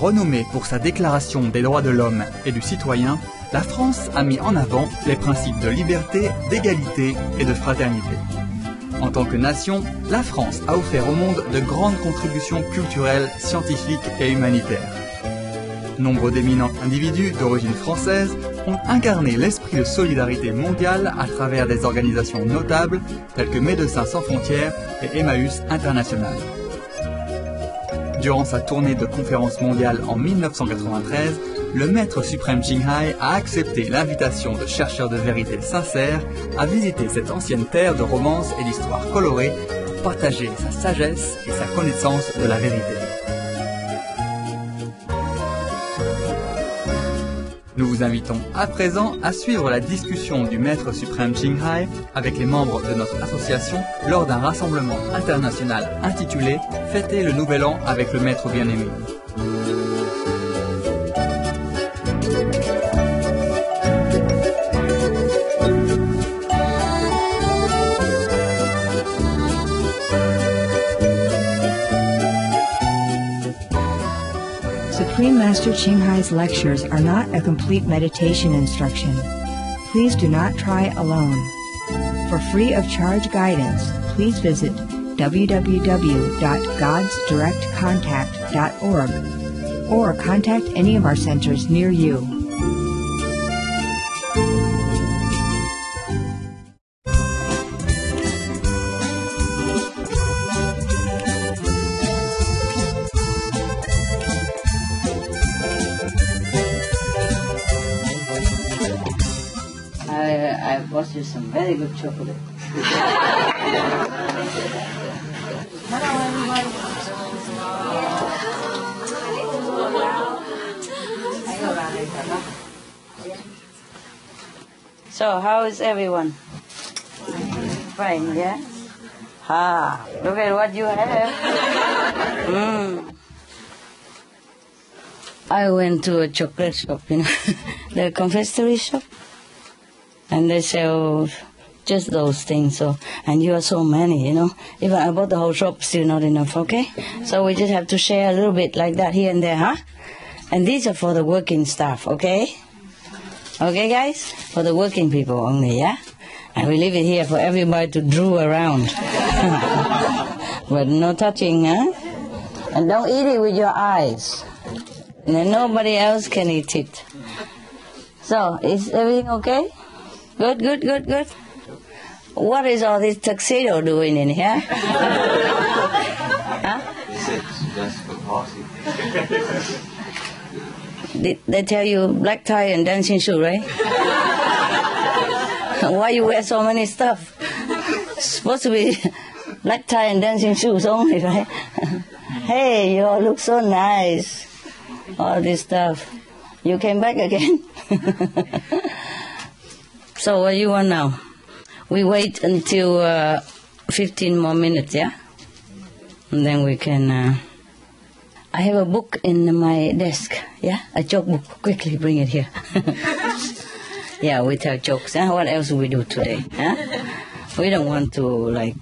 renommée pour sa déclaration des droits de l'homme et du citoyen, la France a mis en avant les principes de liberté, d'égalité et de fraternité. En tant que nation, la France a offert au monde de grandes contributions culturelles, scientifiques et humanitaires. Nombre d'éminents individus d'origine française ont incarné l'esprit de solidarité mondiale à travers des organisations notables telles que Médecins sans frontières et Emmaüs International. Durant sa tournée de conférence mondiale en 1993, le maître suprême Qinghai a accepté l'invitation de chercheurs de vérité sincères à visiter cette ancienne terre de romance et d'histoire colorée pour partager sa sagesse et sa connaissance de la vérité. Nous vous invitons à présent à suivre la discussion du maître suprême Qinghai avec les membres de notre association lors d'un rassemblement international intitulé Fêter le nouvel an avec le maître bien-aimé. Master Ching Hai's lectures are not a complete meditation instruction. Please do not try alone. For free of charge guidance, please visit www.godsdirectcontact.org or contact any of our centers near you. You some very good chocolate. So, how is everyone? Fine, yeah? Ah, look at what you have. Mm. I went to a chocolate shop, you know, the confectionery shop and they sell oh, just those things. So, and you are so many, you know. Even I bought the whole shop, still not enough. Okay, so we just have to share a little bit like that here and there, huh? And these are for the working staff. Okay, okay, guys, for the working people only, yeah. And we leave it here for everybody to drew around, but no touching, huh? And don't eat it with your eyes. And nobody else can eat it. So, is everything okay? Good, good, good, good. What is all this tuxedo doing in here? huh? Just for party. Did they tell you black tie and dancing shoe, right? Why you wear so many stuff? supposed to be black tie and dancing shoes only, right? hey, you all look so nice. All this stuff. You came back again? So what you want now? We wait until uh, 15 more minutes, yeah? And then we can... Uh, I have a book in my desk, yeah? A joke book. Quickly bring it here. yeah, we tell jokes. Huh? What else we do today? Huh? We don't want to, like,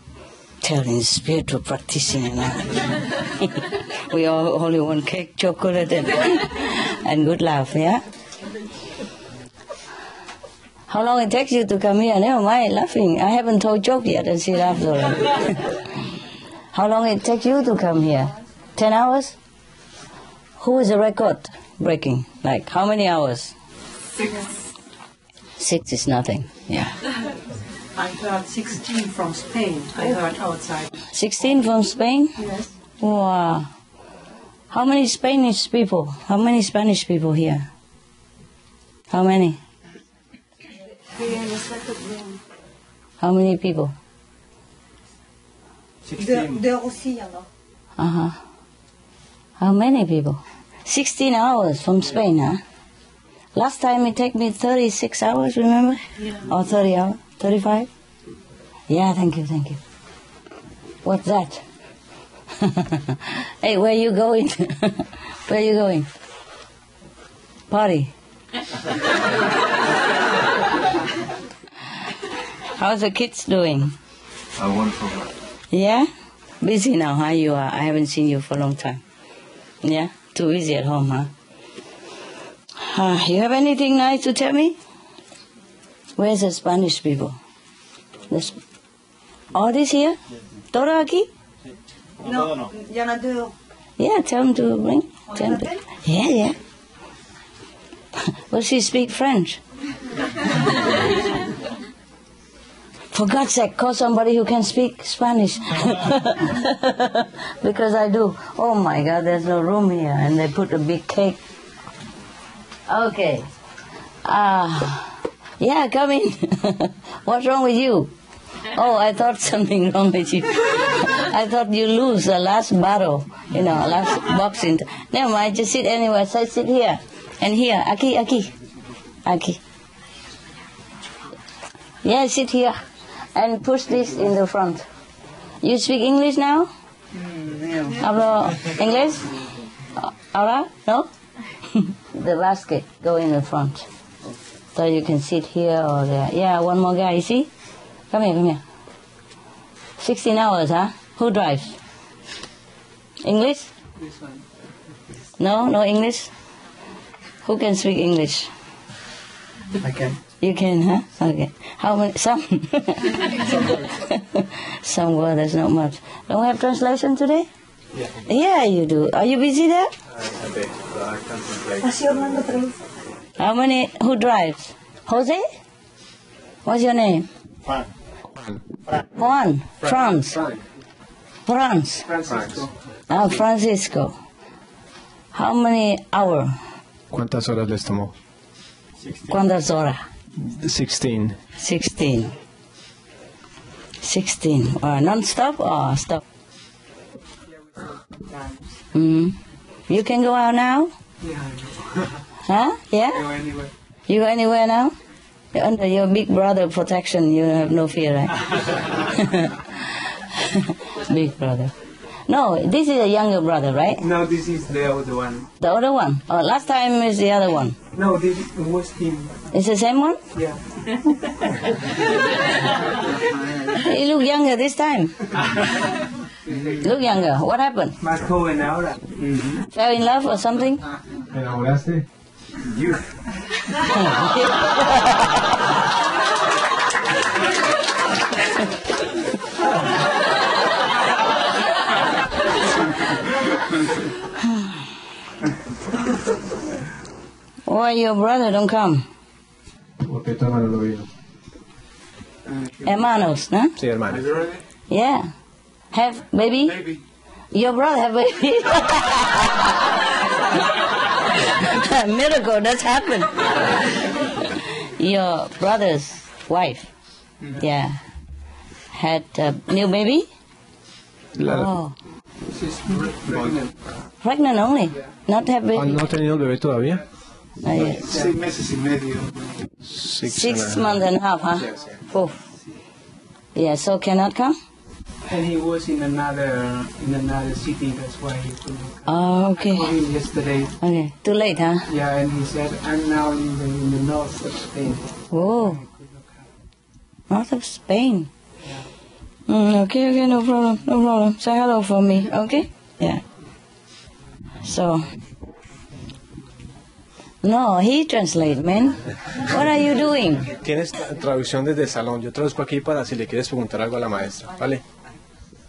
tell in spiritual practicing we all only want cake, chocolate, and, and good laugh, yeah? How long it takes you to come here? Never mind, laughing. I haven't told joke yet, and she laughs already. How long it takes you to come here? Ten hours? Who is the record breaking? Like, how many hours? Six. Six is nothing, yeah. I heard 16 from Spain. I heard outside. 16 from Spain? Yes. Wow. How many Spanish people? How many Spanish people here? How many? How many people? There aussi, il y en a. Uh huh. How many people? 16 hours from Spain, huh? Last time it took me 36 hours, remember? Yeah. Or 30 hours? 35? Yeah, thank you, thank you. What's that? hey, where you going? where you going? Party. How's the kids doing? A wonderful Yeah? Busy now, huh? You are. I haven't seen you for a long time. Yeah? too busy at home, huh? Uh, you have anything nice to tell me? Where's the Spanish people? The Sp- all this here? Todo aquí? No, ya no do. Yeah, tell them to bring. Tell 'em to- yeah, yeah. Will she speak French? For God's sake, call somebody who can speak Spanish. because I do. Oh my God, there's no room here, and they put a big cake. Okay. Ah, yeah, come in. What's wrong with you? Oh, I thought something wrong with you. I thought you lose the last battle, you know, last boxing. Never mind, just sit anywhere. Say, sit here and here. Aki, Aki, Aki. Yeah, sit here and push this in the front. You speak English now? Hmm, Hablo English? Ahora? No? the basket go in the front. So you can sit here or there. Yeah, one more guy, you see? Come here, come here. 16 hours, huh? Who drives? English? This one. No, no English? Who can speak English? I can. You can, huh? Okay. How many? Some. Some word, that's not much. Don't we have translation today? Yeah. Yeah, you do. Are you busy there? A bit, but I contemplate. Así hablando, pero How many? Who drives? Jose? What's your name? Juan. Juan. France. Frank. France. Francisco. Ah, Francisco. How many hour? ¿Cuántas horas les tomó? ¿Cuántas horas? 16. 16. 16. Uh, non-stop or stop? Mm. You can go out now? Yeah. Huh? Yeah? Go anywhere. You go anywhere now? You're under your big brother protection, you have no fear, right? big brother. No, this is a younger brother, right? No, this is the other one. The other one. Oh, last time is the other one. No, this was him. It's the same one? Yeah. he look younger this time. look younger. What happened? Más joven ahora. Mm-hmm. Fell in love or something? ¿Te enamoraste? You. Why your brother don't come? ¿Por qué tu hermano no vino? Hermanos, no? Sí, hermano. Yeah. Have baby? Baby. Your brother have baby? Miracle, that's happened. Your brother's wife, mm-hmm. yeah, had a new baby? La- Oh, She's pregnant. pregnant only, not have Ah, baby. ¿No ha tenido el bebé todavía? Not yet. Seis meses y medio. Six, Six and months and a half, huh? Yes, Oh. Yeah, so cannot come? And he was in another in another city. That's why he couldn't come. Oh, okay. Called him yesterday. Okay, too late, huh? Yeah, and he said, I'm now in the, in the north of Spain. Oh, north of Spain. Mm, okay, okay, no problem, no problem. Say hello for me, okay? Yeah. So, no, he translate, man. What are you doing? Tienes tra- traducción desde el salón. Yo traduzco aquí para si le quieres preguntar algo a la maestra. ¿Vale?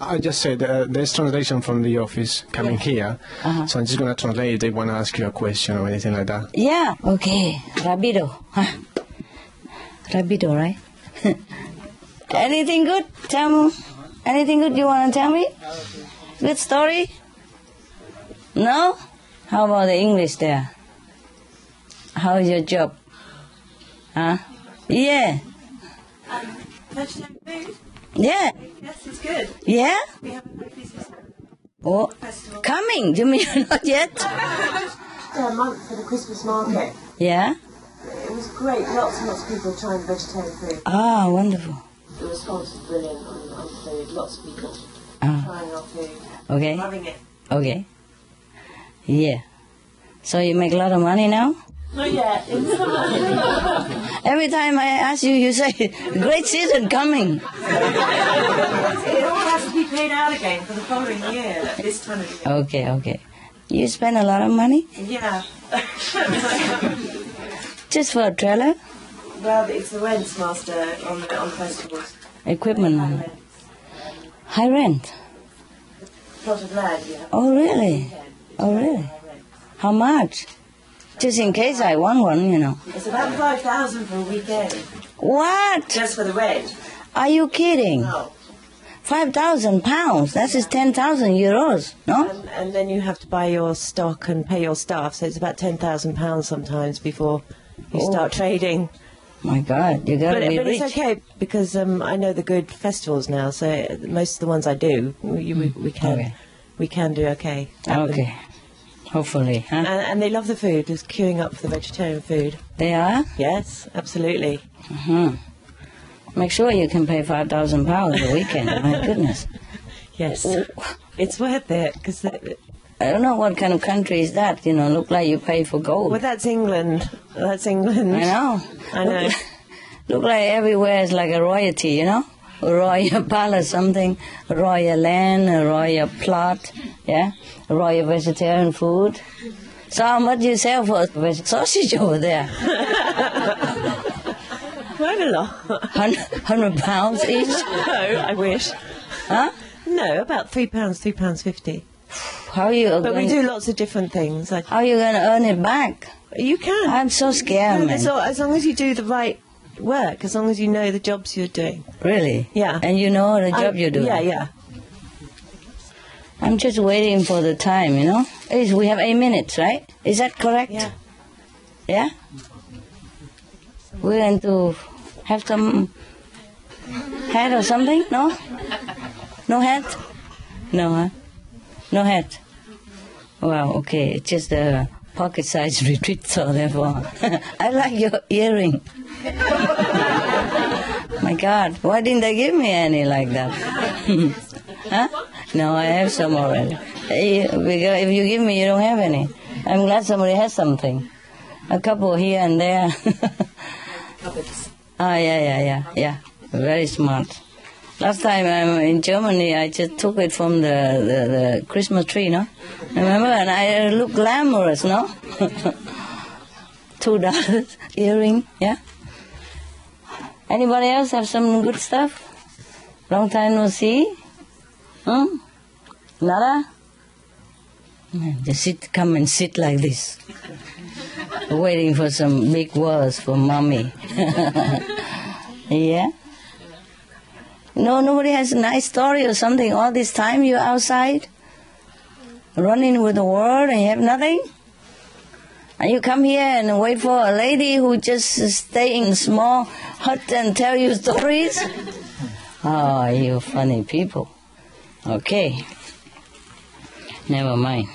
I just said uh, there's translation from the office coming here. Uh-huh. So I'm just going to translate if they want to ask you a question or anything like that. Yeah, okay. Rabido. Huh? Rabido, right? Anything good? Tell me. Anything good you want to tell me? Good story? No? How about the English there? How's your job? Huh? Yeah. Food? Yeah. Yes, it's good. Yeah? We have a Oh, festival. coming. You mean not yet? a month for the Christmas market. Yeah? It was great. Lots and lots of people trying vegetarian food. Ah, wonderful. The response was brilliant on, on food. Lots of people Ah, trying our food, okay. loving it. Okay. Yeah. So you make a lot of money now? Not yet. Every time I ask you, you say, great season coming. it all has to be paid out again for the following year at this time of year. Okay, okay. You spend a lot of money Yeah. just for a trailer, well, it's the rents, Master, on the, on festivals. Equipment, high rent. Plot of land, yeah. Oh, really? Oh, really? How much? Just in case I want one, you know. It's about 5000 for a weekend, What? just for the rent. Are you kidding? No. Five thousand pounds. That is ten thousand euros. No? And, and then you have to buy your stock and pay your staff, so it's about £10,000 sometimes before you start oh. trading. My God, you gotta But, be but rich. it's okay because um, I know the good festivals now, so most of the ones I do, we, we, we can Okay. we can do okay. at them. Okay. Hopefully, huh? And, and they love the food, just queuing up for the vegetarian food. They are. Yes, absolutely. Hmm. Make sure you can pay five thousand pounds a weekend. My goodness. Yes, it's worth it because I don't know what kind of country is that. You know, look like you pay for gold. well, that's England. That's England. I know. I know. Look, look like everywhere is like a royalty. You know, a royal palace, something, a royal land, a royal plot. Yeah, a royal vegetarian food. So how much do you sell for a sausage over there? Quite a lot. Hundred pounds each. no, I wish. Huh? No, about three pounds, three pounds fifty. How are you? But we going- do lots of different things. How are you going to earn it back? you can. I'm so scared, No, man. as, long, as long as you do the right work, as long as you know the jobs you're doing. Really? Yeah. And you know the job I- you're doing? Yeah, yeah. I'm just waiting for the time, you know? Is we have eight minutes, right? Is that correct? Yeah. Yeah? We're going to have some hat or something? No? No hat? No, huh? No hat? Wow, okay. It's just a pocket sized retreat, so therefore. I like your earring. My God, why didn't they give me any like that? huh? No, I have some already. If you give me, you don't have any. I'm glad somebody has something. A couple here and there. Ah, yeah, yeah, yeah, yeah. Very smart. Last time I'm in Germany, I just took it from the, the, the Christmas tree, no? Remember? And I look glamorous, no? Two dollars earring, yeah? Anybody else have some good stuff? Long time no see? Hmm? Nada? Just sit, come and sit like this. Waiting for some big words for mommy. yeah? No, nobody has a nice story or something. All this time you're outside, running with the world and you have nothing? And you come here and wait for a lady who just stay in small hut and tell you stories? Oh, you funny people. Okay. Never mind.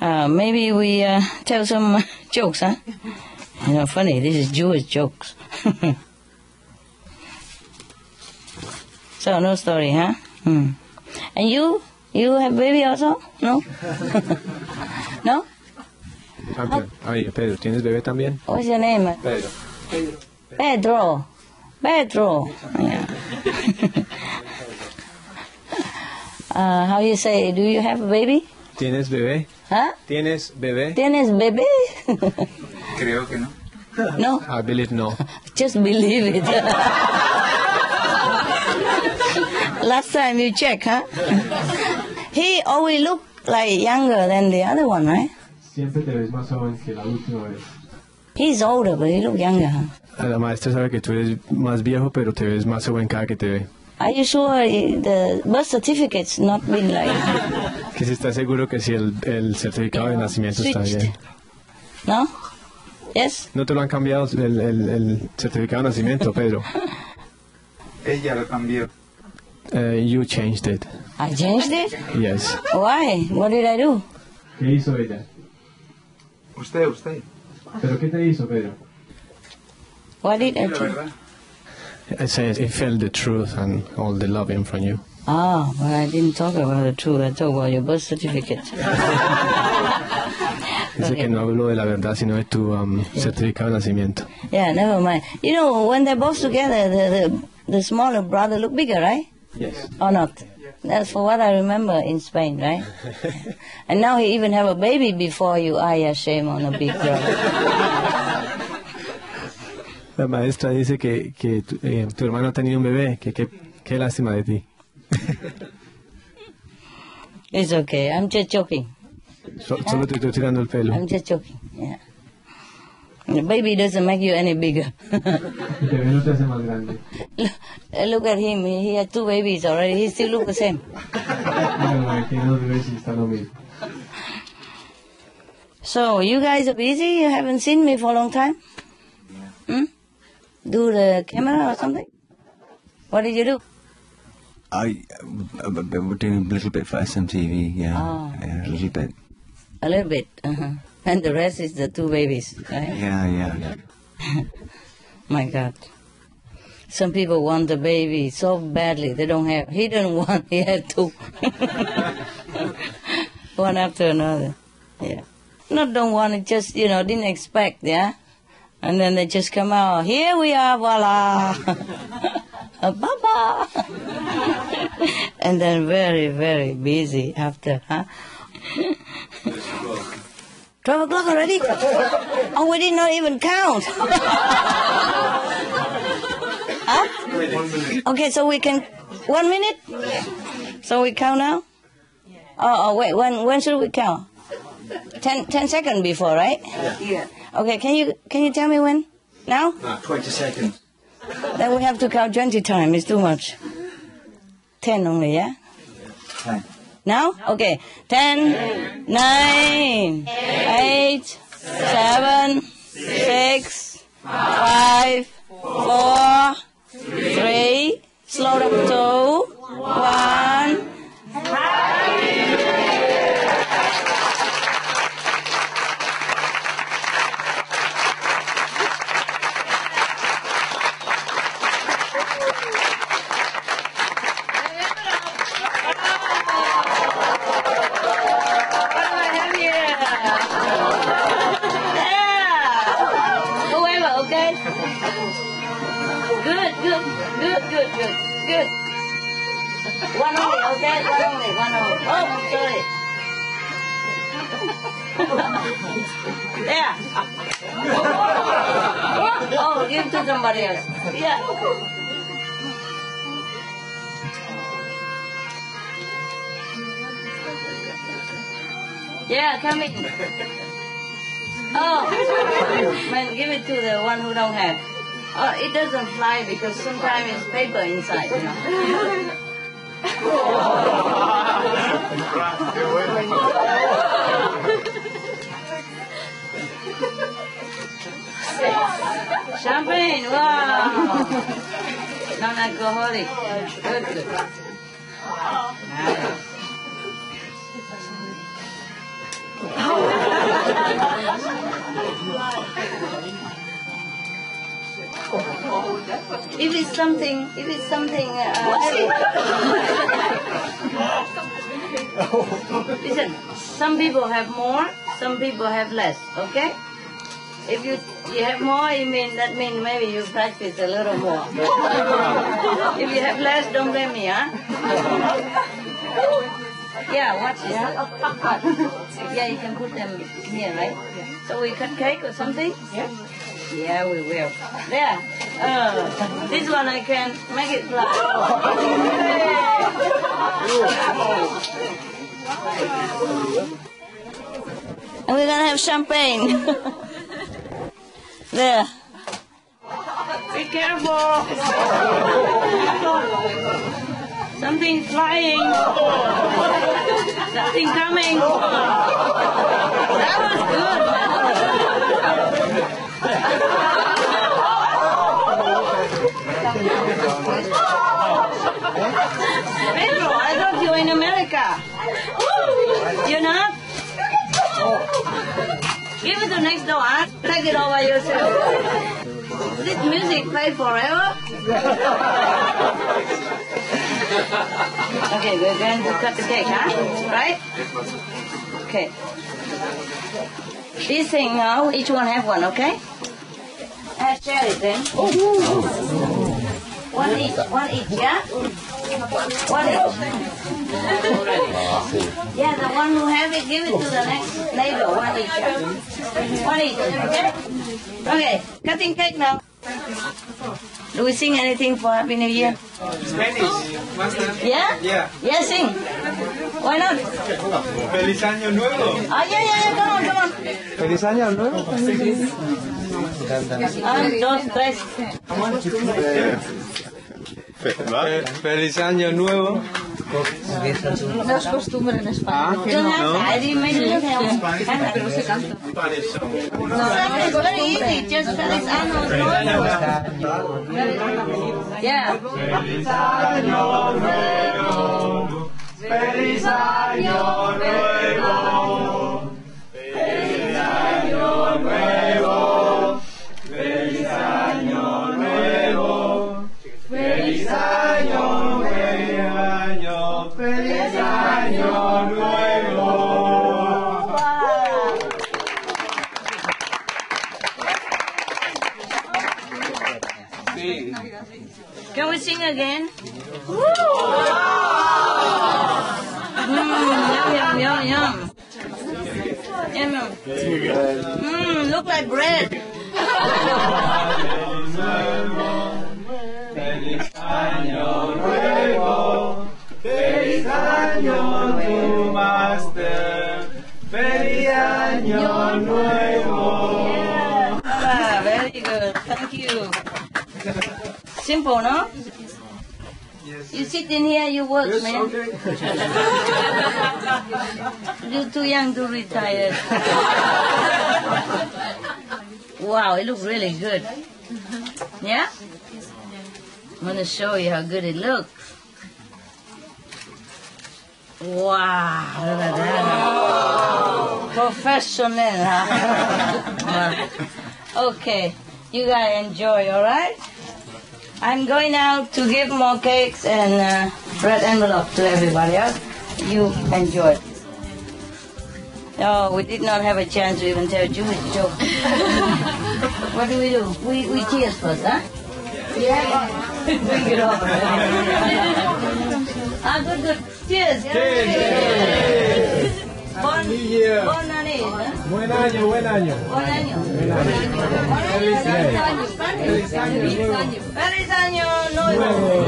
Uh, maybe we uh, tell some jokes, huh? You know, funny, this is Jewish jokes. so, no story, huh? Hmm. And you? You have baby also? No? no? Campeón. Oye, Pedro, ¿tienes bebé también? What's your name? Pedro. Pedro. Pedro. Yeah. uh, how you say, do you have a baby? ¿Tienes bebé? Huh? ¿Tienes bebé? ¿Tienes bebé? Creo que no. no, I believe no. just believe it. Last time you check, huh? he always look like younger than the other one, right? Siempre te ves más joven que la última vez. He's older, but he look younger, huh? La maestra sabe que tú eres más viejo, pero te ves más joven cada que te ve. Are you sure the birth certificate's not been like Que si estás seguro que si el, el certificado de nacimiento está bien. no? Yes? ¿No te lo han cambiado el, el, el certificado de nacimiento, Pedro? Ella lo cambió. Uh, you changed it. I changed it? Yes. Why? What did I do? ¿Qué hizo ella? Usted, usted. ¿Pero qué te hizo, Pedro? What did I do? I It says it felt the truth and all the loving from you. Ah, well, I didn't talk about the truth. I talked about your birth certificate. Dice que no habló de la verdad, sino de tu um, certificado de nacimiento. Yeah, never mind. You know, when they're both together, the, the, the smaller brother look bigger, right? Yes. Or not? That's for what I remember in Spain, right? and now he even have a baby before you. Yeah, shame on a big girl. La maestra dice que, que tu, eh, tu hermano ha tenido un bebé, que que- qué lástima de ti. It's okay. I'm just joking. So- solo te estoy tirando el pelo. I'm just joking. Yeah. The baby doesn't make you any bigger. El bebé no te hace más grande. look, look at him. He, he had two babies already. He still looks the same. Mira, tiene dos bebés y está lo mismo. So you guys are busy. You haven't seen me for a long time. Hmm? Do the camera or something? What did you do? I, uh, uh, we're doing a little bit for SMTV, yeah, Oh. yeah, a little bit. A little bit. Uh-huh. And the rest is the two babies, right? Yeah, yeah, yeah. My God. Some people want the baby so badly they don't have. He didn't want. He had two. One after another. Yeah. Not don't want it. Just you know didn't expect. Yeah. And then they just come out. Here we are. Voila. Uh, Baba. and then very very busy after. Huh? Twelve o'clock already? Oh, we did not even count. Huh? Okay, so we can one minute. So we count now. Oh, oh wait. When when should we count? Ten, ten seconds before, right? Yeah. Okay. Can you can you tell me when? Now? Uh, 20 seconds. Then we have to count twenty times. It's too much. Ten only, yeah. Ten. Now? Okay. Ten, nine, eight, seven, six, five, four, three, slow down, two, one. Yeah. In. Oh, man, give it to the one who don't have. Oh, it doesn't fly because sometimes it's paper inside, you know. Champagne, wow. Non-alcoholic. Good, good. If it's something, if it's something, uh, listen. Some people have more, some people have less. Okay. If you you have more, you mean that means maybe you practice a little more. if you have less, don't blame me, huh? Yeah, watch this. Watch. Yeah, you can put them here, right? So we cut cake or something? Yeah. Yeah, we will. There. Uh, this one I can make it fly. And we're gonna have champagne. there. Be careful. Something flying. Something coming. That was good. Pedro, I thought you in America. You're not? Give it to next door, huh? Take it over yourself. This music play forever? okay, we're going to cut the cake, huh? Right? Okay. This thing now, each one have one, okay? Uh, share it then. One each, one each, yeah? One each. Yeah, the one who have it, give it to the next neighbor. One each. One each. Okay. Okay. Cutting cake now. Do we sing anything for Happy New Year? Spanish, master. Yeah? Yeah. Yeah, sing. Why not? Feliz año nuevo. Ah, yeah, yeah, yeah. Come on, come on. Feliz año nuevo. Un, dos, tres. Feliz año nuevo. No es costumbre en España. Ah, no. Feliz año nuevo. Work, man. You're too young to retire. wow, it looks really good. Yeah? I'm going to show you how good it looks. Wow, look at that. Professional, huh? okay, you guys enjoy, alright? I'm going now to give more cakes and uh, red envelope to everybody else. You enjoy. Oh, we did not have a chance to even tell Jewish joke. what do we do? We, we cheers first, huh? Yeah. Bring it over. ah, good, good. Cheers. Cheers. Bon, bon année, huh? Buen año, buen año. Buen año. Feliz año. Feliz año. Feliz año nuevo.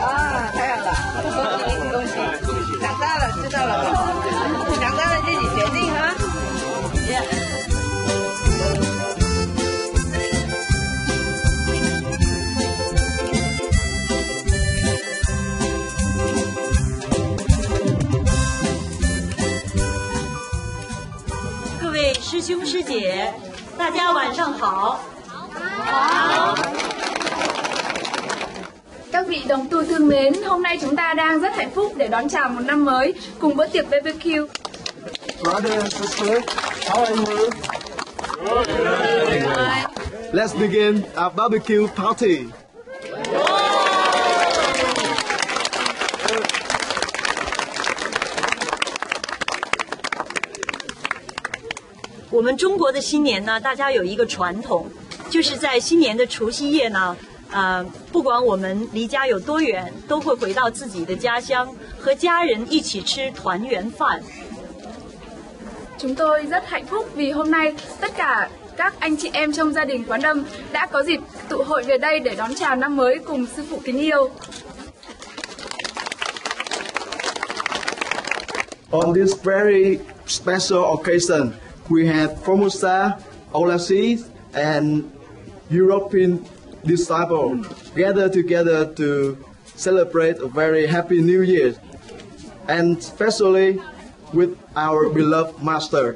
啊太好了恭喜恭喜恭喜长大了知道了长大了自己决定哈各位师兄师姐大家晚上好。好。vị đồng tu thương mến, hôm nay chúng ta đang rất hạnh phúc để đón chào một năm mới cùng bữa tiệc BBQ. Brother and sister, how are you? Let's begin our barbecue party. 我们中国的新年呢，大家有一个传统，就是在新年的除夕夜呢， 呃，不管我们离家有多远，都会回到自己的家乡，和家人一起吃团圆饭。 Chúng tôi rất hạnh phúc vì hôm nay tất cả các anh chị em trong gia đình Quán Đâm đã có dịp tụ hội về đây để đón chào năm mới cùng sư phụ kính yêu. On this very special occasion, we have Formosa, Olasis, and European disciples gather together to celebrate a very happy New Year, and especially with our beloved Master.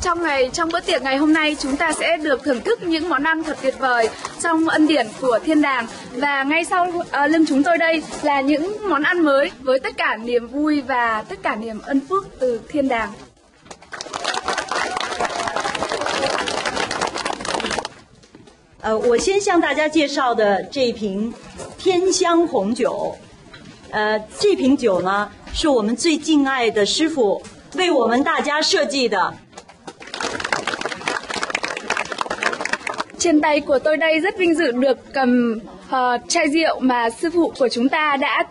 Trong ngày trong bữa tiệc ngày hôm nay chúng ta sẽ được thưởng thức những món ăn thật tuyệt vời trong ân điển của thiên đàng và ngay sau uh, lưng chúng tôi đây là những món ăn mới với tất cả niềm vui và tất cả niềm ân phước từ thiên đàng. 呃，我先向大家介绍的这瓶天香红酒，呃，这瓶酒呢是我们最敬爱的师傅为我们大家设计的。Trên tay của tôi đây rất vinh dự được cầm uh, ờ, chai rượu mà sư phụ của chúng ta đã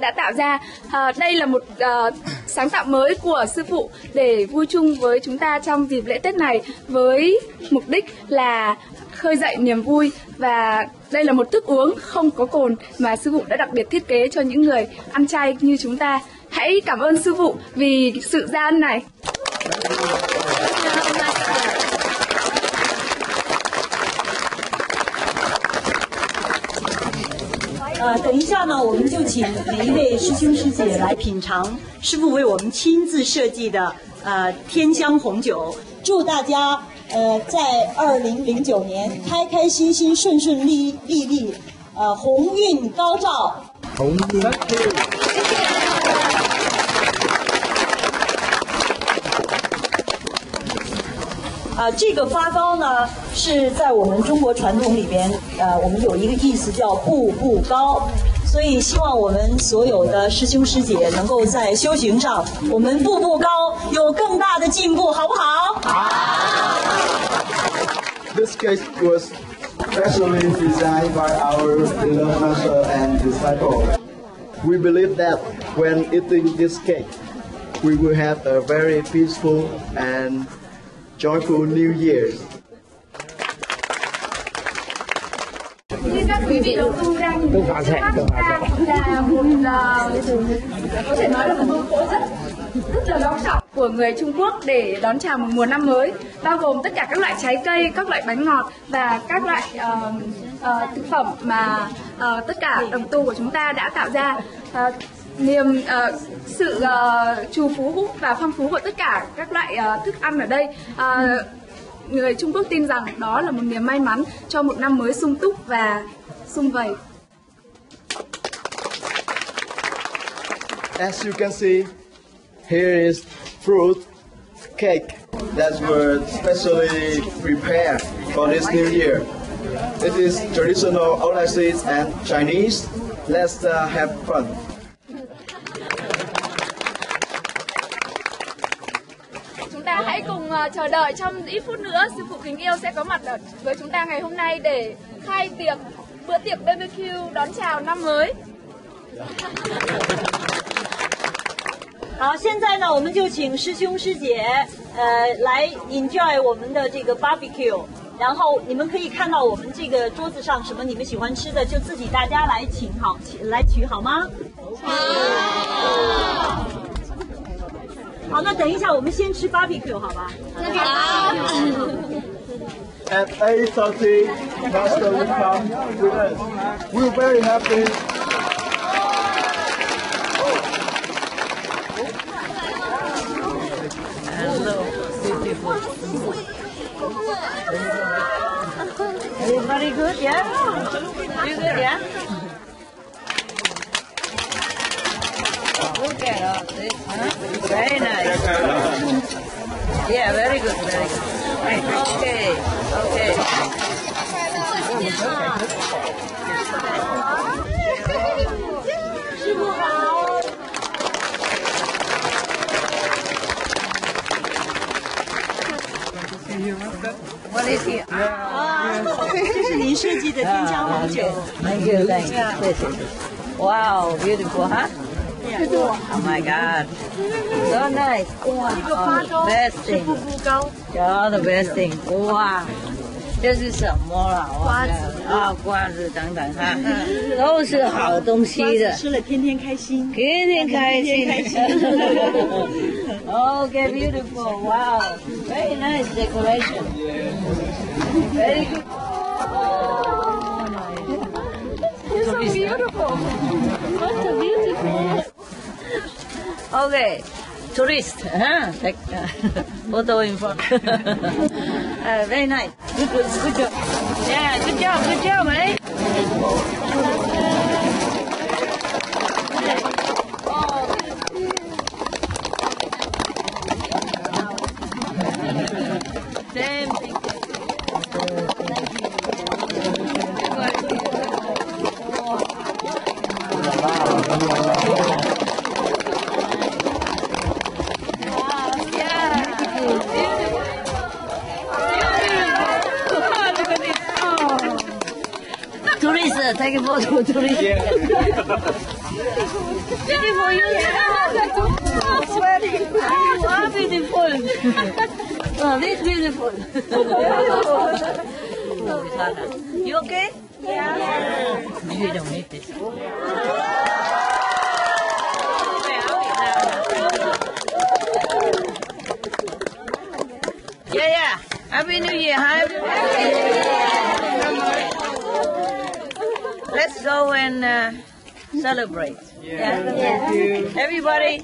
đã tạo ra. Uh, đây là một uh, sáng tạo mới của sư phụ để vui chung với chúng ta trong dịp lễ Tết này với mục đích là khơi dậy niềm vui và đây là một thức uống không có cồn mà sư phụ đã đặc biệt thiết kế cho những người ăn chay như chúng ta. Hãy cảm ơn sư phụ vì sự ra ăn này. 呃，等一下呢，我们就请每一位师兄师姐来品尝师傅为我们亲自设计的呃天香红酒。祝大家呃在二零零九年开开心心、顺顺利利利，呃鸿运高照。鸿运。啊，这个发糕呢是在我们中国传统里边，呃，我们有一个意思叫步步高，所以希望我们所有的师兄师姐能够在修行上，我们步步高，有更大的进步，好不好？好。This cake was specially designed by our beloved master and disciple. We believe that when eating this cake, we will have a very peaceful and joyful New Year. Như các quý vị đầu tư đang chúng ta là một uh, có thể nói là một mâm cỗ rất rất là long trọng của người Trung Quốc để đón chào một mùa năm mới bao gồm tất cả các loại trái cây, các loại bánh ngọt và các loại uh, uh, thực phẩm mà uh, tất cả đồng tu của chúng ta đã tạo ra uh, niềm uh, sự uh, trù phú và phong phú của tất cả các loại uh, thức ăn ở đây uh, người Trung Quốc tin rằng đó là một niềm may mắn cho một năm mới sung túc và sung vầy. As you can see, here is fruit cake that were specially prepared for this new year. It is traditional Oasis and Chinese. Let's uh, have fun. Chờ đợi trong ít phút nữa sư phụ kính yêu sẽ có mặt ở với chúng ta ngày hôm nay để khai tiệc bữa tiệc BBQ đón chào năm mới. 好，现在呢，我们就请师兄师姐呃来 enjoy 我们的这个 barbecue。然后你们可以看到我们这个桌子上什么你们喜欢吃的，就自己大家来请好，来取好吗？好。好，那等一下我们先吃 barbecue 好吧？好。At 8.30, Master will come with us. We're very happy. Hello, beautiful. Everybody good, yeah? You good, yeah? Very nice. Yeah, very good, very good. Okay, okay. What is it? This is Lin Shuji's Tianxiang wine. Thank you, thank you. Wow, beautiful, huh? Oh my God, so nice. 一个发糕 best 是 thing.，Oh, the best thing. Wow.，这是什么了？瓜子啊，瓜子等等哈，都是好东西的。吃了天天开心，天天开心，天天开心 okay, beautiful. Wow, very nice decoration. Very good. You're so beautiful. Okay, tourist. Huh? Like uh, photo in front. uh, very nice. Good, good, good job. Yeah, good job, good job, eh? Take a photo, tourist. beautiful, beautiful. this beautiful. You okay? Yeah. Yeah, yeah. Happy New Year, huh? Let's go and uh, celebrate. Yeah. Everybody.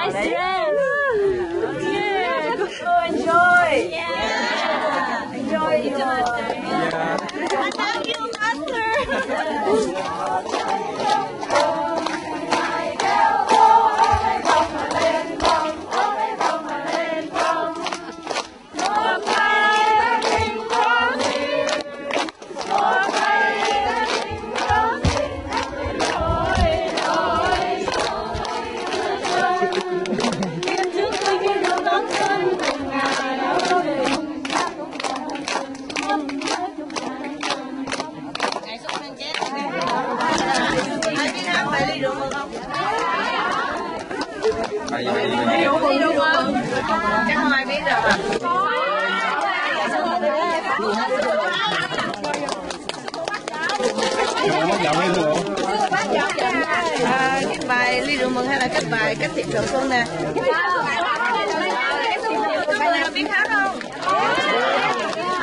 Nice dress. Yeah. Go enjoy. Yeah. Enjoy your. Thank you, Ai các bài các thị trường không nè? Biết hát không?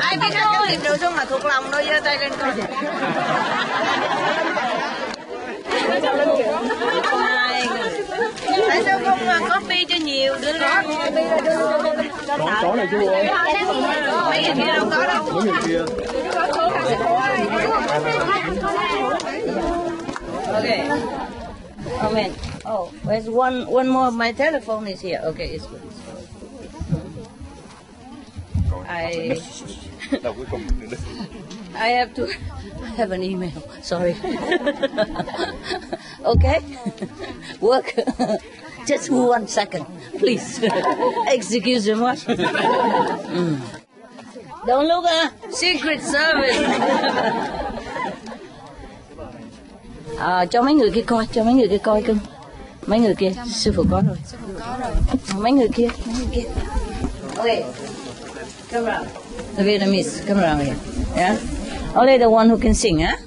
Ai biết hát các thị trường không mà thuộc lòng đôi giơ tay lên coi. Tại sao không à, copy cho nhiều? Đứa đó có có này chưa, bộ mấy người kia đâu có đâu. Mấy người kia ok. Oh. Oh, there's one one more. My telephone is here. Okay, it's good. I I have to I have an email. Sorry. okay. Work. Just one second, please. Excuse me. Mm. Don't look at Secret Service. À, cho mấy người kia coi, cho mấy người kia coi cưng. Mấy người kia, sư phụ có rồi. Mấy người kia, mấy người kia. Okay. Come around. The Vietnamese, come around dạ. here. Yeah. Only the one who can sing, á.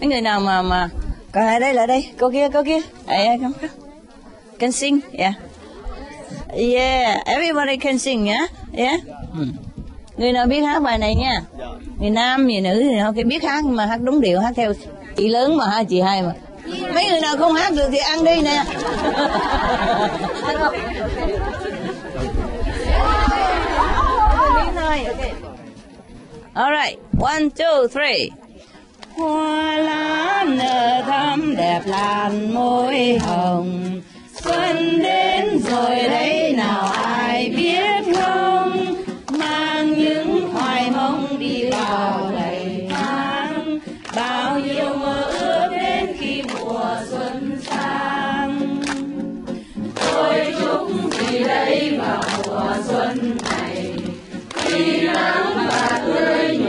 Mấy người nào mà mà còn lại đây, lại đây, cô kia, cô kia. Đây, đây, come, come. Can sing, yeah. Yeah, everybody can sing, yeah. Yeah. hmm. Người nào biết hát bài này nha. Người nam, người nữ thì họ biết hát mà hát đúng điệu, hát theo chị lớn mà hai chị hai mà. Mấy người nào không hát được thì ăn đi nè. alright one, two, three. Hoa lá nở thắm đẹp làn môi hồng Xuân đến rồi đấy nào ai biết không Mang những hoài mong đi vào ngày tháng Bao nhiêu vì vào mùa xuân này Khi nắng và tươi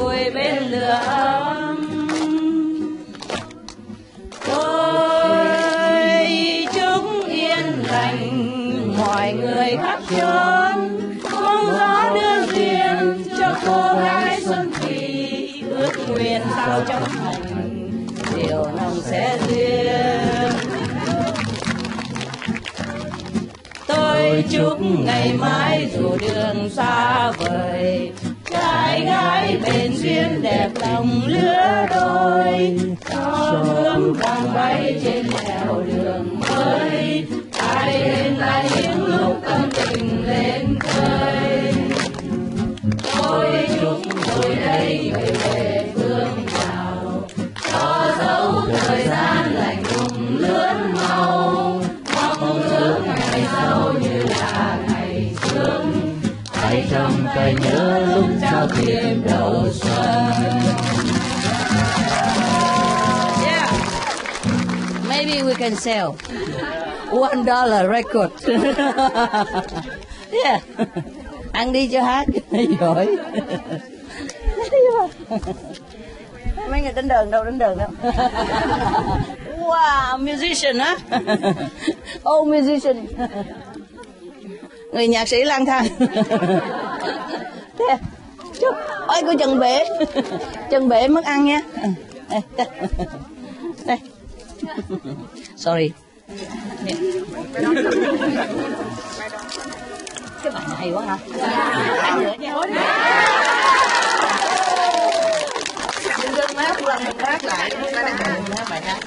ngồi bên lửa ấm. Tôi chúng yên lành, mọi người khắp chốn mong gió đưa duyên cho cô gái xuân thủy, ước nguyện sao trong thành, điều lòng sẽ duyên. Tôi chúc ngày mai dù đường xa vời bền duyên đẹp lòng lứa đôi cho bướm vàng bay trên đèo đường mới. Ai đến ta những lúc tâm tình lên khơi. Tôi chúc tôi đây người về phương nào cho dấu thời gian lạnh lùng lướt màu mong ước ngày sau như là ngày trước hãy trong cây nhớ lúc trao đầu xuân Yeah. Maybe we can sell one dollar record. yeah. Ăn đi cho hát giỏi. Mấy người đánh đờn đâu đánh đờn đâu. wow, musician á. oh, musician. Người nhạc sĩ lang thang. Thế. Ôi, cô Trần Bể. Trần Bể mất ăn nha. Ừ, đây, đây. Sorry. Cái bài này hay quá hả? Hát lại bài hát.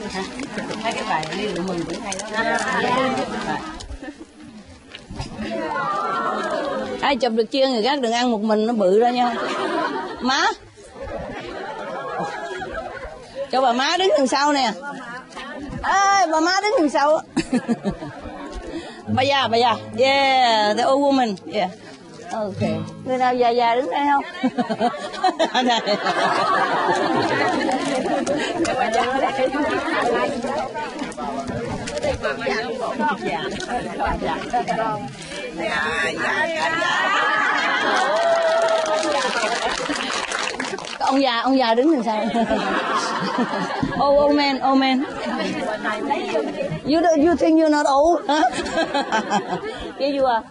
Hai cái bài đi cũng hay lắm. Ai chụp được chia người khác đừng ăn một mình nó bự ra nha. Má. Cho bà má đứng đằng sau nè. Ê, bà má đứng đằng sau. bà già, bà già. Yeah, the old woman. Yeah. Ok. Người nào già già đứng đây không? đây ông già ông già đứng làm sao oh oh man oh man. You don't, you think you're not old huh? yeah you are.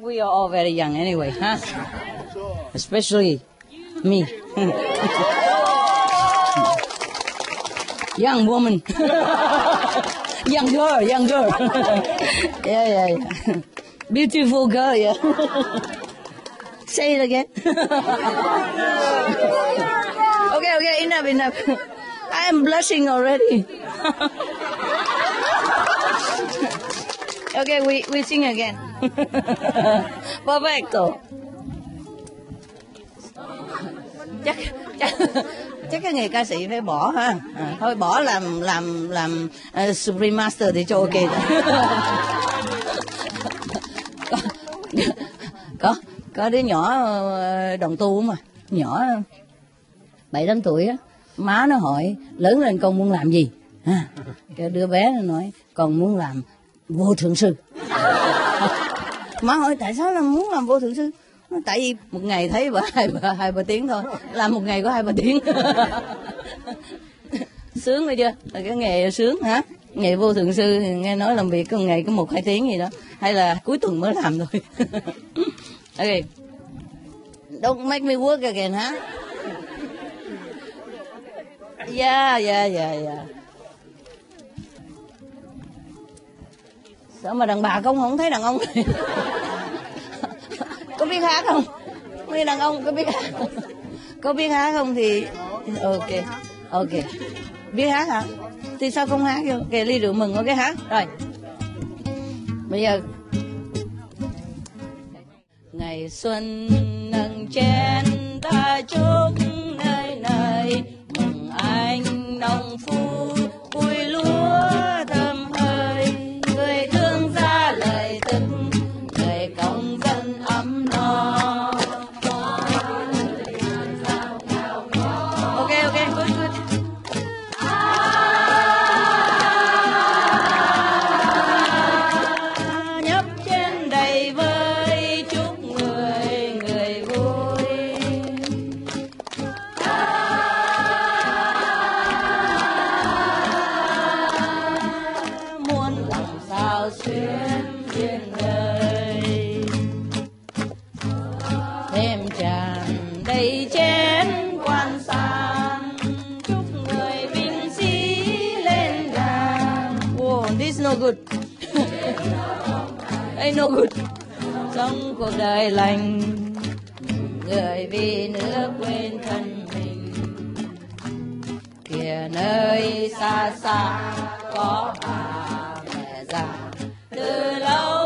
We are all very young anyway huh? Especially me. Young woman. Young girl young girl. Yeah yeah yeah. Beautiful girl yeah. Say it again. okay, okay, enough, enough. I am blushing already. okay, we, we sing again. Perfecto. chắc chắc chắc cái nghề ca sĩ phải bỏ ha à, thôi bỏ làm làm làm uh, supreme master thì cho ok rồi có, có đứa nhỏ ờ, đồng tu mà nhỏ bảy tám tuổi á. Má nó hỏi lớn lên con muốn làm gì? À, cái đứa bé nó nói con muốn làm vô thượng sư. Má hỏi tại sao là muốn làm vô thượng sư? Nó tại vì một ngày thấy bà hai ba hai bà tiếng thôi. Làm một ngày có hai ba tiếng. Sướng rồi chưa? Là cái nghề sướng hả? Nghề vô thượng sư nghe nói làm việc có ngày có một hai tiếng gì đó. Hay là cuối tuần mới làm thôi. Okay. Don't make me work again, huh? Yeah, yeah, yeah, yeah. Sao mà đàn bà không không thấy đàn ông Có biết hát không? Mấy đàn ông có biết hát không? Có biết hát không thì Ok, ok Biết hát hả? Thì sao không hát vô? Ok, ly rượu mừng ok hát Rồi Bây giờ ngày xuân nâng chén ta chúc nơi này mừng anh nông phu good. Ain't no good. Trong cuộc đời lành, người vì nước quên thân mình. Kìa nơi xa xa có bà mẹ già. Từ lâu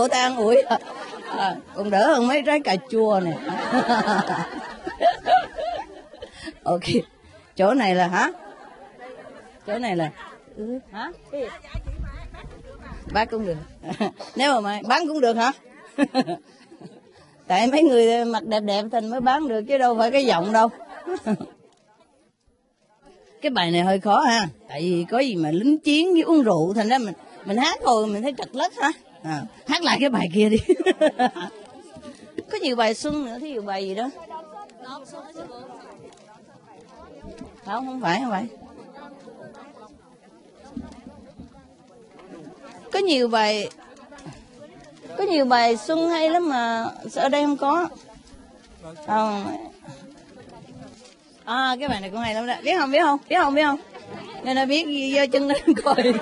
Ủa, vỗ tay ăn ủi à. còn đỡ hơn mấy trái cà chua này ok chỗ này là hả? Chỗ này là ừ, hả? Bán cũng được. Nếu mà mày bán cũng được hả? Tại mấy người mặc đẹp đẹp thành mới bán được chứ đâu phải cái giọng đâu. Cái bài này hơi khó ha tại vì có gì mà lính chiến với uống rượu thành ra mình mình hát thôi mình thấy trật lất ha à, hát lại cái bài kia đi. Có nhiều bài xuân nữa thí dụ bài gì đó. Không? Không phải không phải. Có nhiều bài có nhiều bài xuân hay lắm mà ở đây không có. Không à cái bài này cũng hay lắm đó. Biết không biết không? Biết không biết không? Nên là biết gì do chân lên coi.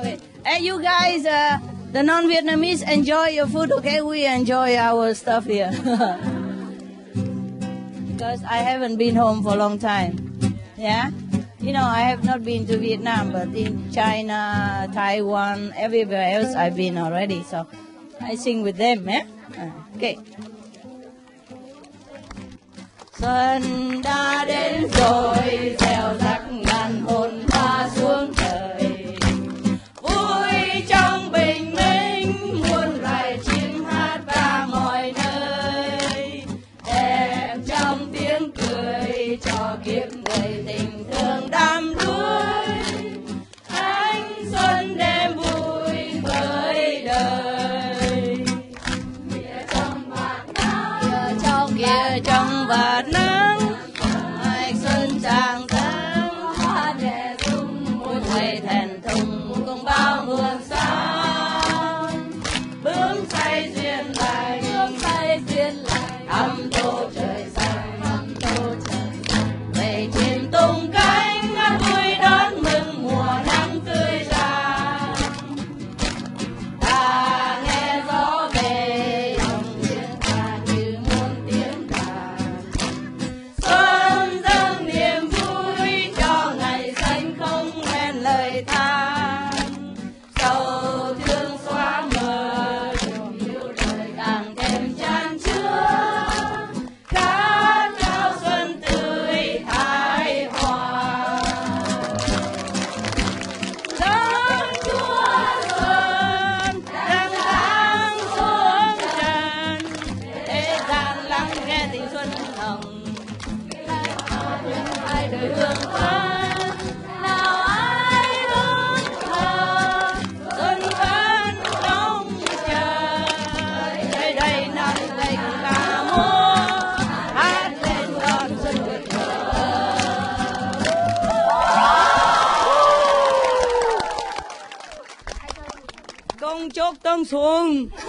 Okay. Hey you guys uh, the non-Vietnamese enjoy your food okay? We enjoy our stuff here. Because I haven't been home for a long time. Yeah? You know I have not been to Vietnam but in China Taiwan everywhere else I've been already so I sing with them yeah? Okay. Xuân đã đến rồi rắc ngàn hồn trong 恭祝登顺，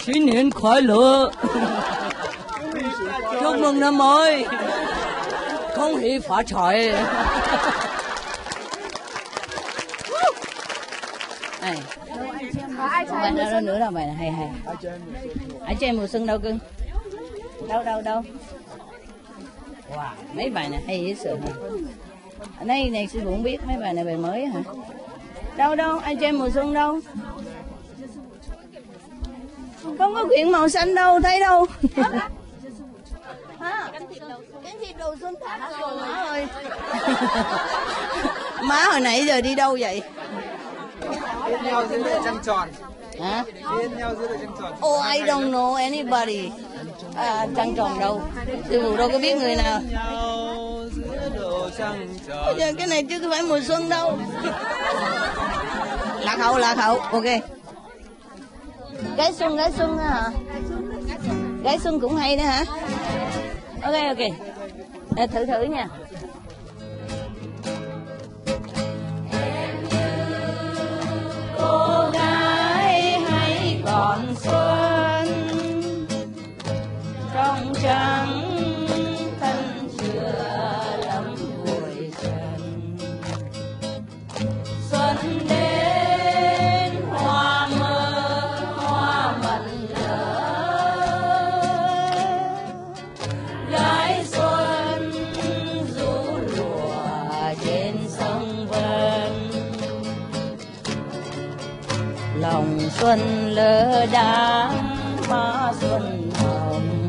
新年快乐，chúc mừng năm mới, không hỷ phát财. Này, bài nào đâu nữa đâu bài này hay hay. Ở trên mùa xuân đâu cưng? Đâu đâu đâu? Wow, mấy bài này hay dễ sợ hả? Ở đây này sư phụ không biết mấy bài này bài mới hả? Đâu đâu, ai trên mùa xuân đâu? Không có quyển màu xanh đâu, thấy đâu? Cánh thịt đầu xuân thả rồi má ơi. má hồi nãy giờ đi đâu vậy? Biết nhau giữa đợi trăng tròn. Hả? Biết nhau giữa đợi trăng tròn. Oh, I don't know anybody. À, trăng tròn đâu? Sư phụ đâu có biết người nào. Bây giờ cái này chứ không phải mùa xuân đâu. Lạc hậu, lạc hậu. Ok. Gái xuân, gái xuân hả? Gái xuân cũng hay nữa hả? Ok, ok. À, thử thử nha. Cô gái còn xuân trong trắng lòng xuân lỡ đá má xuân hồng.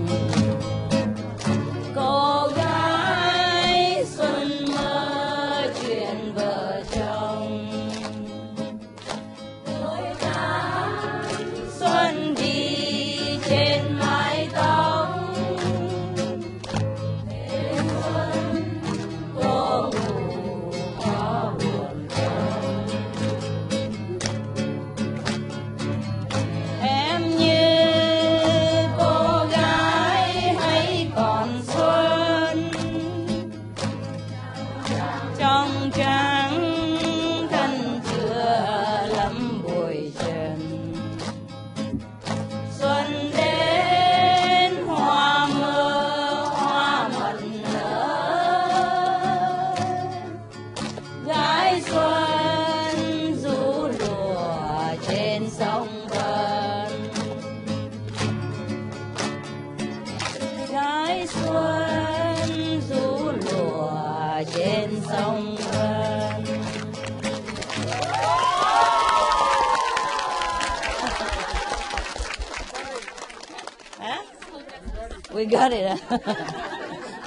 got it.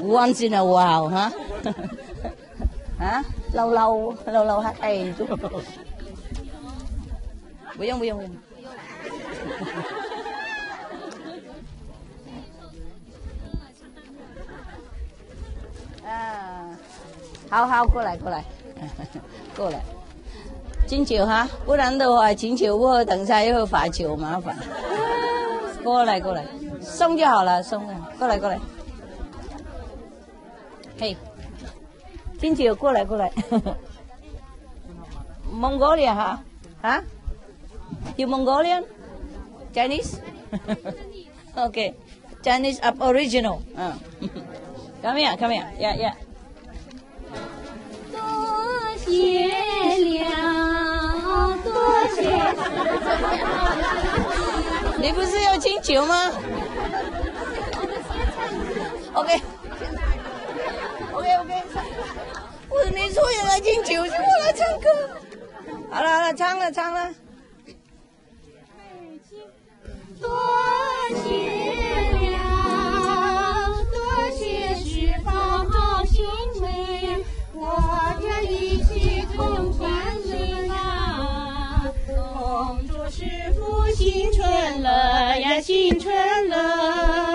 Once in a while, hả? hả? Lâu lâu, lâu lâu hát hay chút. Bùi dung, bùi dung, bùi dung. À, hao hao cô lại, cô lại. cô lại. Chính chiều hả? 不然的话，请求不会等下又会罚球，麻烦。过来，过来，送就好了，送了， 过来，过来。嘿，金九过来，过来。Mongolia 哈？啊？You Mongolian? Chinese? okay. Chinese Aboriginal. 嗯。Come here, come here. Yeah, yeah. 多谢了，多谢。你不是要金球吗？OK。OK OK。我你说要来金球，就我来唱歌。好了好了，唱了唱了。多谢了，多谢是否好行为，我这一切同欢乐啦。恭祝师傅新春乐呀，新春乐。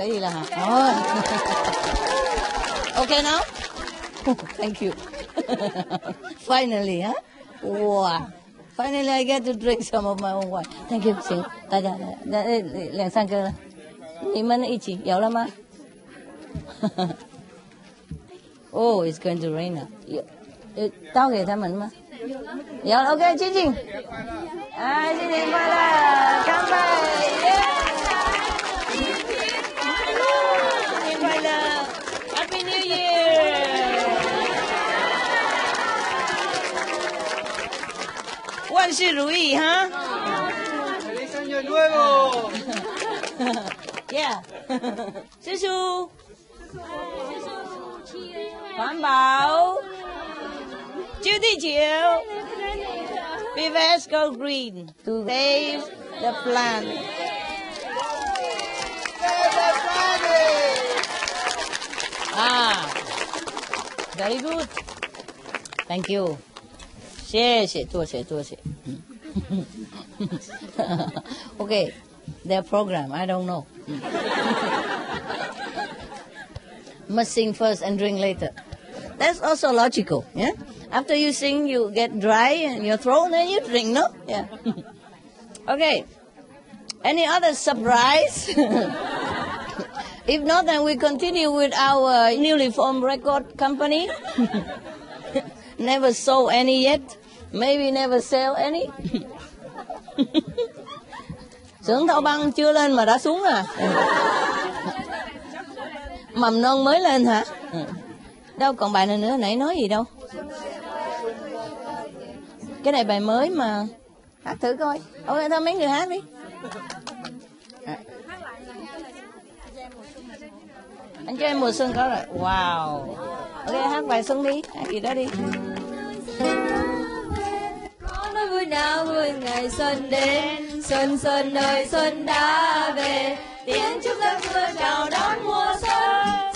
可以了哈。哦。OK now。Thank you. Finally, huh? Wow. Finally, I get to drink some of my own wine. Thank you，行，大家来，那呃两三个了，你们一起有了吗？Oh, it's going to rain now. 有，呃，倒给他们吗？有了，OK，静静。哎，新年快乐，干杯！耶！新年快乐，Happy New Year！万事如意哈。 ¡Feliz año nuevo! Yeah，叔叔，环保，救地球，We must go green to save the planet. Ah, very good. Thank you. 谢谢，多谢，多谢。okay, their program, I don't know. Must sing first and drink later. That's also logical, yeah? After you sing, you get dry in your throat, then you drink, no? Yeah. okay. Any other surprise? If not, then we continue with our newly formed record company. never sold any yet. Maybe never sell any. Sưởng thao băng chưa lên mà đã xuống à. Mầm non mới lên hả? Đâu còn bài này nữa, nãy nói gì đâu. Cái này bài mới mà. Hát thử coi. Ok, thôi mấy người hát đi. À. Anh cho em mùa xuân có rồi. Wow. Ok, hát bài xuân đi. Hát gì đó đi. Nói vui nào vui ngày xuân đến Xuân xuân ơi xuân đã về Tiếng chúc các mưa chào đón mùa xuân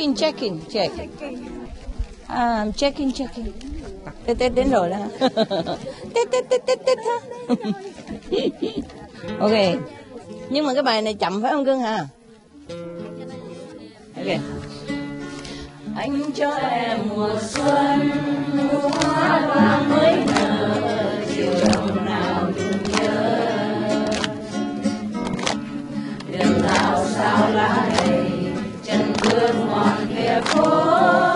in, check in, check. À, check in, checking. Tết Tết đến rồi đó. ha. Tết Tết Tết Tết Tết ha. ok. Nhưng mà cái bài này chậm phải không cưng hả? Ok. Anh cho em mùa xuân hoa vàng mới nở chiều đông nào đừng nhớ đường nào sao lại 风。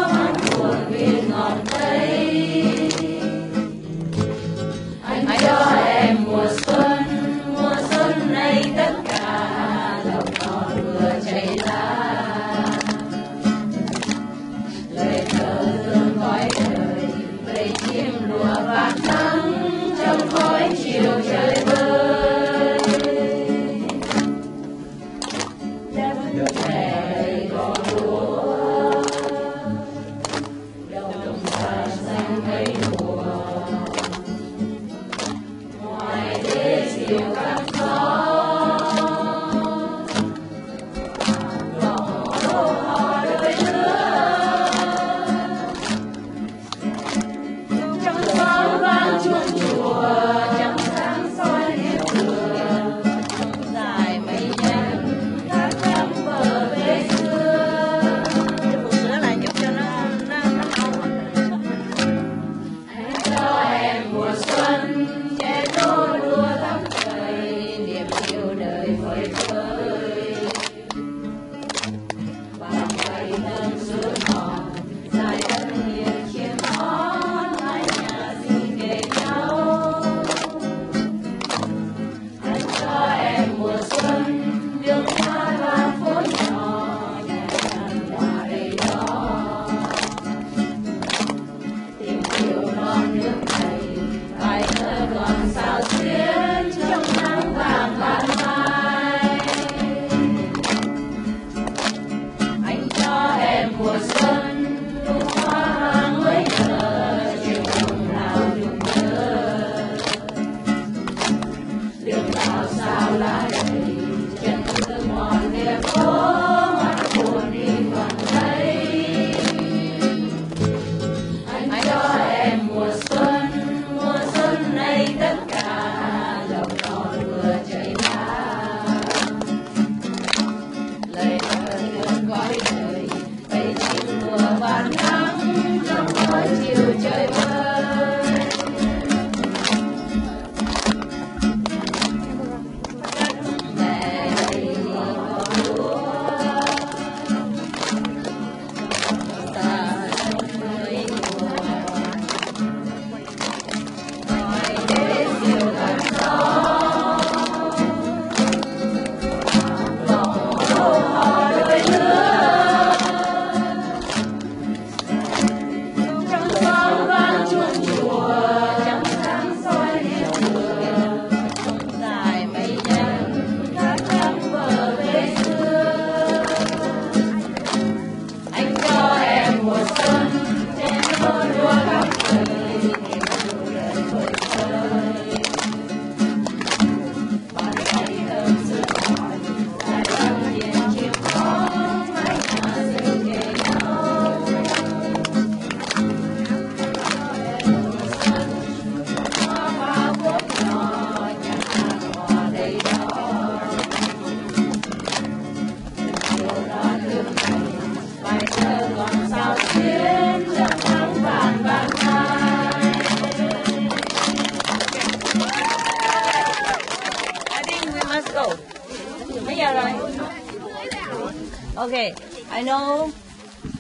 Okay, I know,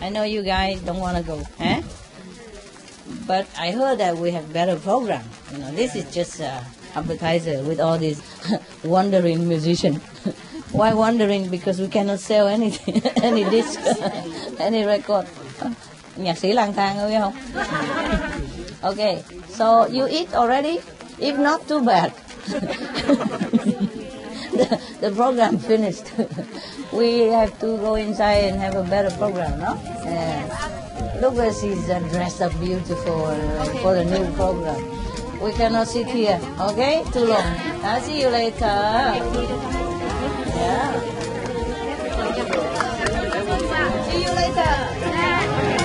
I know you guys don't want to go, eh? But I heard that we have better program. You know, this is just uh, appetizer with all these wandering musicians. Why wandering? Because we cannot sell anything, any disc, any record. Nhạc sĩ lang thang biết không? Okay, so you eat already? If not, too bad. The, the program finished. we have to go inside and have a better program, no? Yeah. Look, as she's uh, dressed up beautiful uh, for the new program. We cannot sit here, okay? Too long. I'll see you later. Yeah. See you later.